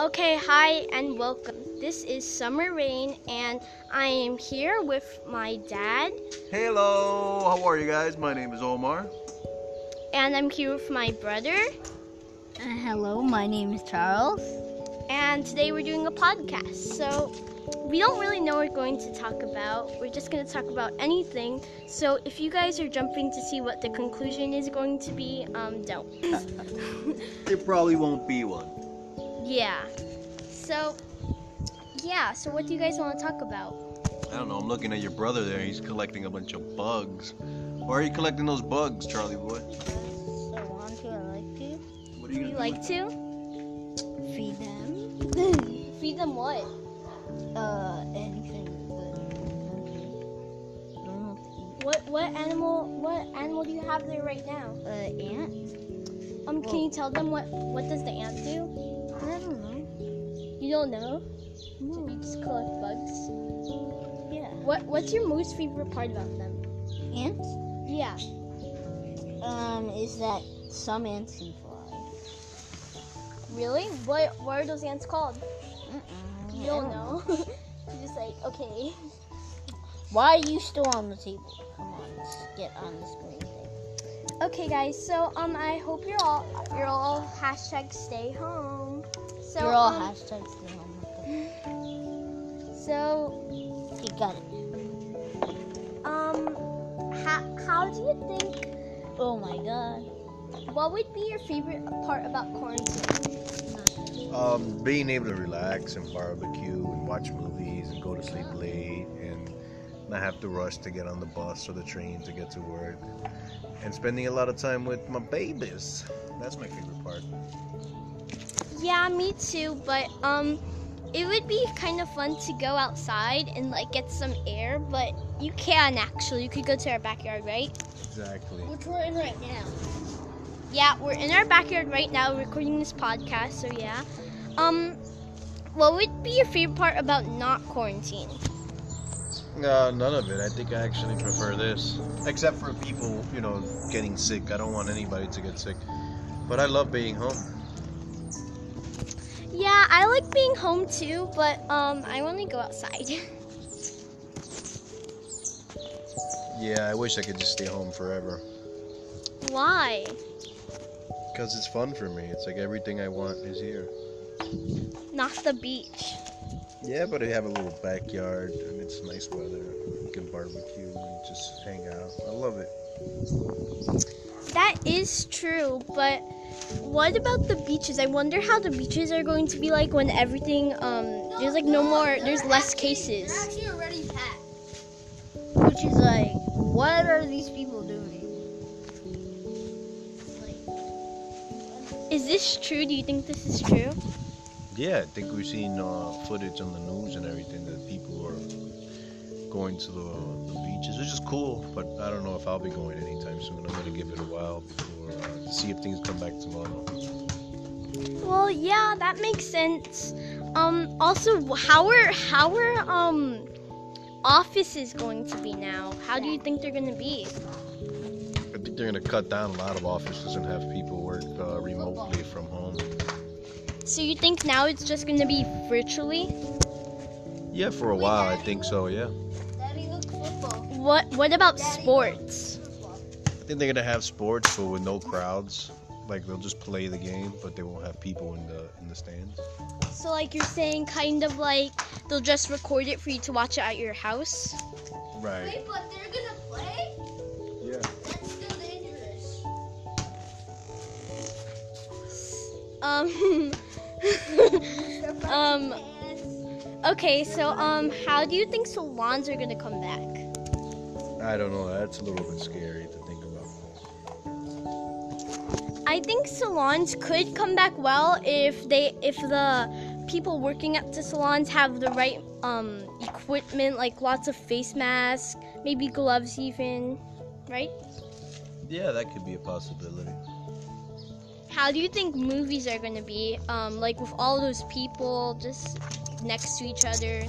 Okay, hi and welcome. This is Summer Rain, and I am here with my dad, Hello, how are you guys? My name is Omar. and I'm here with my brother, Uh, hello, my name is Charles. and today we're doing a podcast. So, we don't really know what we're going to talk about. We're just going to talk about anything. So, if you guys are jumping to see what the conclusion is going to be, um, don't. There probably won't be one. Yeah. So, yeah, so what do you guys want to talk about? I don't know, I'm looking at your brother there. He's collecting a bunch of bugs. Why are you collecting those bugs, Charlie boy? Because I want to, I like to What are Do you you like to? feed them. Feed them what? uh, anything good. Don't have What what animal what animal do you have there right now? eat. Uh, ant? Um, can you tell them what what does the ant do? Know. You don't know? No. You just collect bugs. Yeah. What what's your most favorite part about them? Ants? Yeah. Um, is that some ants can fly. Really? What what are those ants called? Uh-uh, You don't know. You're just like okay. Why are you still on the table? Come on, let's get on the screen thing. Okay, guys. So um, I hope you're all you're all hashtag stay home. So You're all um, hashtag stay home. so You got it. um, how how do you think? Oh my god. What would be your favorite part about quarantine? Um, being able to relax and barbecue and watch movies and go to sleep late and not have to rush to get on the bus or the train to get to work and spending a lot of time with my babies. That's my favorite part. Yeah, me too. But um, it would be kind of fun to go outside and like get some air. But you can actually. You could go to our backyard, right? Exactly. Which we're in right now. Yeah, we're in our backyard right now recording this podcast. So yeah. Um, what would be your favorite part about not quarantine? Uh, none of it. I think I actually prefer this. Except for people, you know, getting sick. I don't want anybody to get sick. But I love being home. Yeah, I like being home too, but um, I want to go outside. Yeah, I wish I could just stay home forever. Why? Because it's fun for me. It's like everything I want is here. Not the beach. Yeah, but I have a little backyard and it's nice weather. You can barbecue and just hang out. I love it. That is true, but what about the beaches? I wonder how the beaches are going to be like when everything um there's like no more there's less cases. actually already packed. Which is like, what are these people doing? Is this true? Do you think this is true? Yeah, I think we've seen uh, footage on the news and everything that people are going to the, the beaches, which is cool. But I don't know if I'll be going anytime soon. I'm gonna give it a while before uh, to see if things come back tomorrow. Well, yeah, that makes sense. Um also how are how are um offices going to be now? How do you think they're going to be? I think they're gonna cut down a lot of offices and have people work uh, remotely from home. So you think now it's just going to be virtually? Yeah, for a while, I think so. Yeah, Daddy, look football. What what about sports? I think they're gonna have sports, but with no crowds. Like they'll just play the game, but they won't have people in the in the stands. So like you're saying kind of like they'll just record it for you to watch it at your house? Right. but they're gonna play? Yeah. That's still dangerous. Um Um okay, so um how do you think salons are going to come back? I don't know. That's a little bit scary to think about. I think salons could come back well if they if the people working at the salons have the right um equipment like lots of face masks, maybe gloves even, right? Yeah, that could be a possibility. How do you think movies are going to be um like with all those people just next to each other?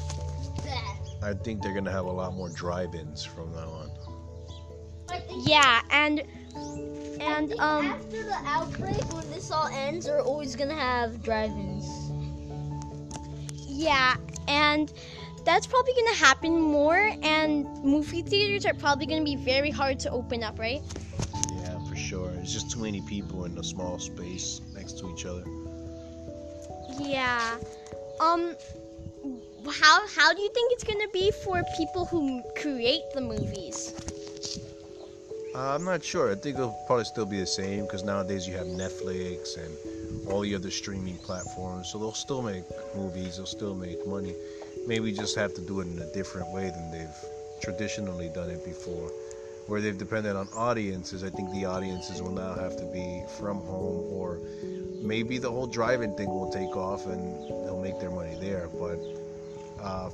I think they're gonna have a lot more drive-ins from now on. Yeah, and and um after the outbreak, when this all ends, we're always gonna have drive-ins. Yeah, and that's probably gonna happen more, and movie theaters are probably gonna be very hard to open up, right? Yeah, for sure. It's just too many people in a small space next to each other. Yeah. Um. How how do you think it's gonna be for people who create the movies? Uh, I'm not sure. I think it'll probably still be the same because nowadays you have Netflix and all the other streaming platforms, so they'll still make movies. They'll still make money. Maybe just have to do it in a different way than they've traditionally done it before, where they've depended on audiences. I think the audiences will now have to be from home, or maybe the whole drive-in thing will take off and they'll make their money there. But uh,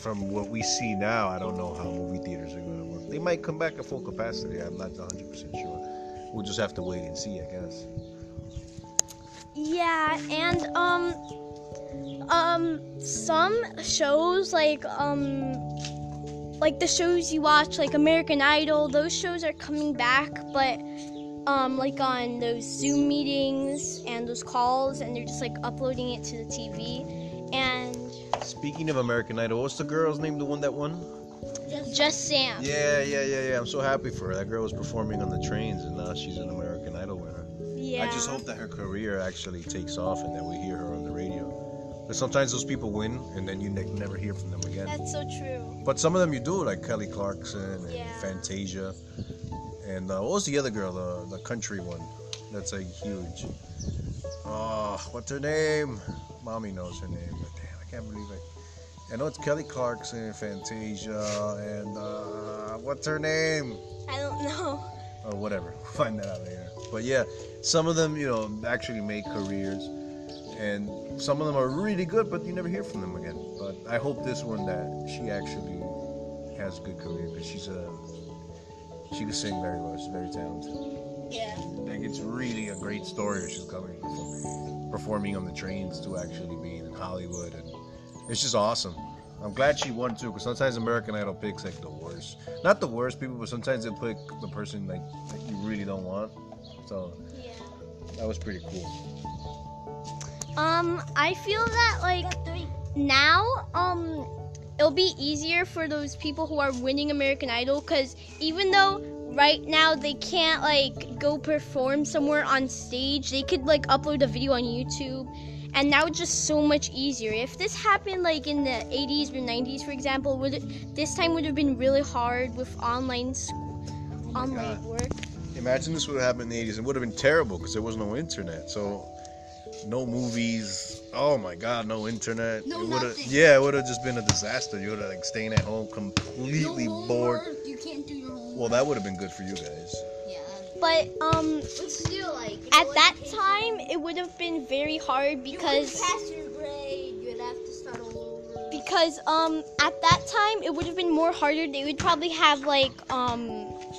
from what we see now, I don't know how movie theaters are going to work. They might come back at full capacity. I'm not 100% sure. We'll just have to wait and see, I guess. Yeah, and um um some shows like um like the shows you watch like American Idol, those shows are coming back, but um like on those Zoom meetings and those calls and they're just like uploading it to the TV Speaking of American Idol, what's the girl's name? The one that won? just Sam. Yeah, yeah, yeah, yeah. I'm so happy for her. That girl was performing on the trains, and now she's an American Idol winner. Yeah. I just hope that her career actually takes off and that we hear her on the radio. But sometimes those people win, and then you ne- never hear from them again. That's so true. But some of them you do, like Kelly Clarkson and Yeah. Fantasia. And uh, what was the other girl, the, the country one? That's like huge. Oh, what's her name? Mommy knows her name, but damn, I can't believe it. I know it's Kelly Clarkson, in Fantasia, and uh, what's her name? I don't know. Or whatever. Find that out later. But yeah, some of them, you know, actually make careers, and some of them are really good, but you never hear from them again. But I hope this one that she actually has a good career because she's a she can sing very well. She's very talented. Yeah. Like it's really a great story. She's coming from performing on the trains to actually being in Hollywood, and it's just awesome. I'm glad she won too, because sometimes American Idol picks like the worst, not the worst people, but sometimes they pick the person like that you really don't want. So Yeah. that was pretty cool. Um, I feel that like now, um, it'll be easier for those people who are winning American Idol because even though right now they can't like go perform somewhere on stage, they could like upload a video on YouTube. And now it's just so much easier. If this happened like in the 80s or 90s, for example, would it, this time would have been really hard with online sc- oh online God. work. Imagine this would have happened in the 80s. It would have been terrible because there was no internet. So no movies. Oh my God, no internet. No it would have. nothing. Yeah, it would have just been a disaster. You would have like staying at home completely no bored. homework, You can't do your homework. Well, that would have been good for you guys. But um, like at that time, it would have been very hard because. your grade, you'd have to start all over. because um at that time it would have been more harder they would probably have like um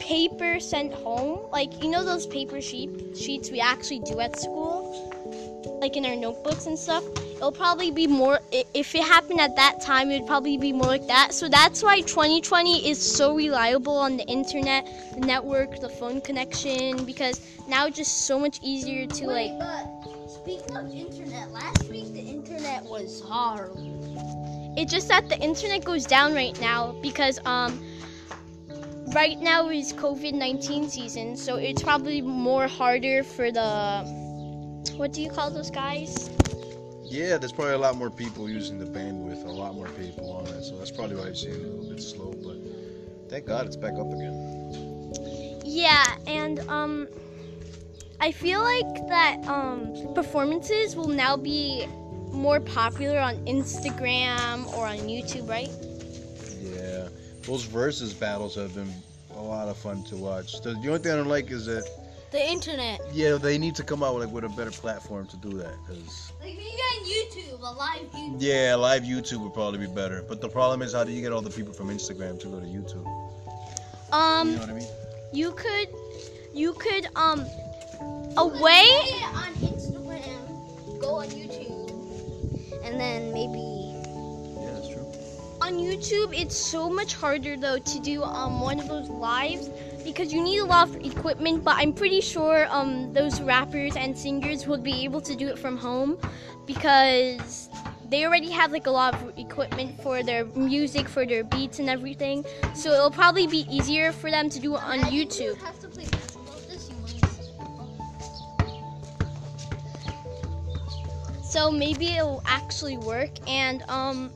paper sent home like you know those paper sheet sheets we actually do at school like in our notebooks and stuff it'll probably be more if it happened at that time it would probably be more like that so that's why 2020 is so reliable on the internet the network the phone connection because now it's just so much easier to Wait, like but speaking of internet, last week the internet was horrible. It's just that the internet goes down right now because um right now is COVID-19 season, so it's probably more harder for the what do you call those guys? Yeah, there's probably a lot more people using the bandwidth, a lot more people on it, so that's probably why it's a little bit slow. But thank God it's back up again. Yeah, and um I feel like that um performances will now be more popular on Instagram or on YouTube, right? Yeah, those versus battles have been a lot of fun to watch. The, the only thing I don't like is that The internet. yeah, they need to come out with, like, with a better platform to do that. Cause Like you got YouTube, a live YouTube. yeah, live YouTube would probably be better. But the problem is, how do you get all the people from Instagram to go to YouTube? Um You know what I mean? you could you could um a way on Instagram, go on YouTube, and then maybe Yeah, that's true. on YouTube, it's so much harder though to do um one of those lives because you need a lot of equipment. But I'm pretty sure um those rappers and singers would be able to do it from home because they already have like a lot of equipment for their music, for their beats and everything. So it'll probably be easier for them to do it on YouTube. So maybe it'll actually work. And um,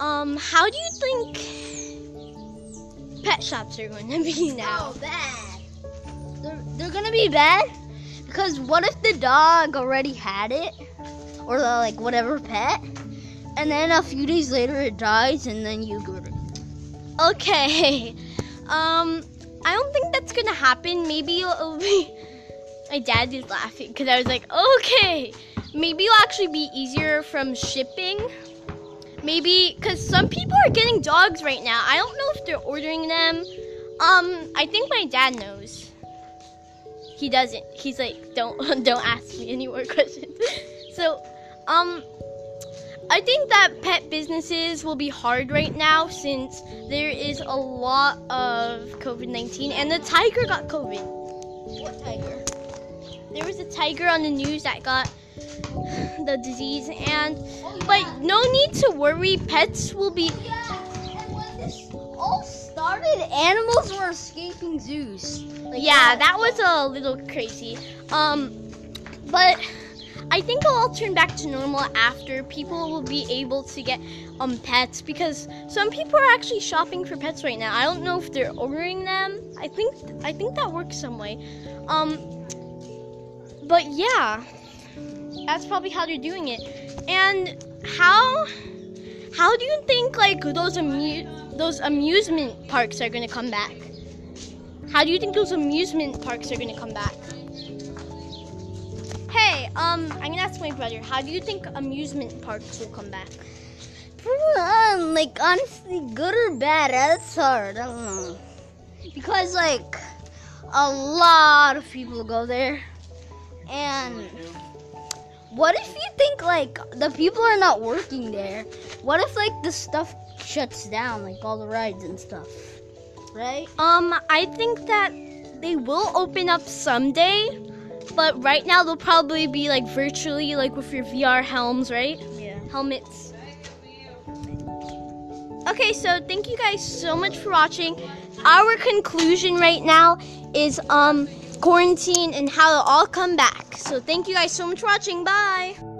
um, how do you think pet shops are going to be now? Oh, bad. They're, they're gonna be bad because what if the dog already had it or the, like whatever pet, and then a few days later it dies and then you get it. Okay. Um, I don't think that's gonna happen. Maybe it'll, it'll be. My dad is laughing because I was like, okay, maybe it'll actually be easier from shipping. Maybe because some people dogs right now. I don't know if they're ordering them. Um, I think my dad knows. He doesn't. He's like, don't don't ask me any more questions. so, um, I think that pet businesses will be hard right now since there is a lot of COVID 19 and the tiger got COVID. What tiger? There was a tiger on the news that got the disease, and Oh, but no need to worry, pets will be. Yeah, when this all started, animals were escaping zoos. Like Yeah, that was a little crazy. Um, but I think it'll all turn back to normal after people will be able to get um pets because some people are actually shopping for pets right now. I don't know if they're ordering them. I think I think that works some way. Um, but yeah, that's probably how they're doing it. And how how do you think like those amu- those amusement parks are gonna come back? How do you think those amusement parks are gonna come back? Hey, um, I'm gonna ask my brother. How do you think amusement parks will come back? Um, like honestly, good or bad, that's hard. I don't know. Because like a lot of people go there, and what if you think like the people are not working there? What if like the stuff shuts down, like all the rides and stuff, right? Um, I think that they will open up someday, but right now they'll probably be like virtually, like with your VR helms, right? Yeah. Helmets. Okay, so thank you guys so much for watching. Our conclusion right now is um quarantine and how to all come back. So thank you guys so much for watching. Bye.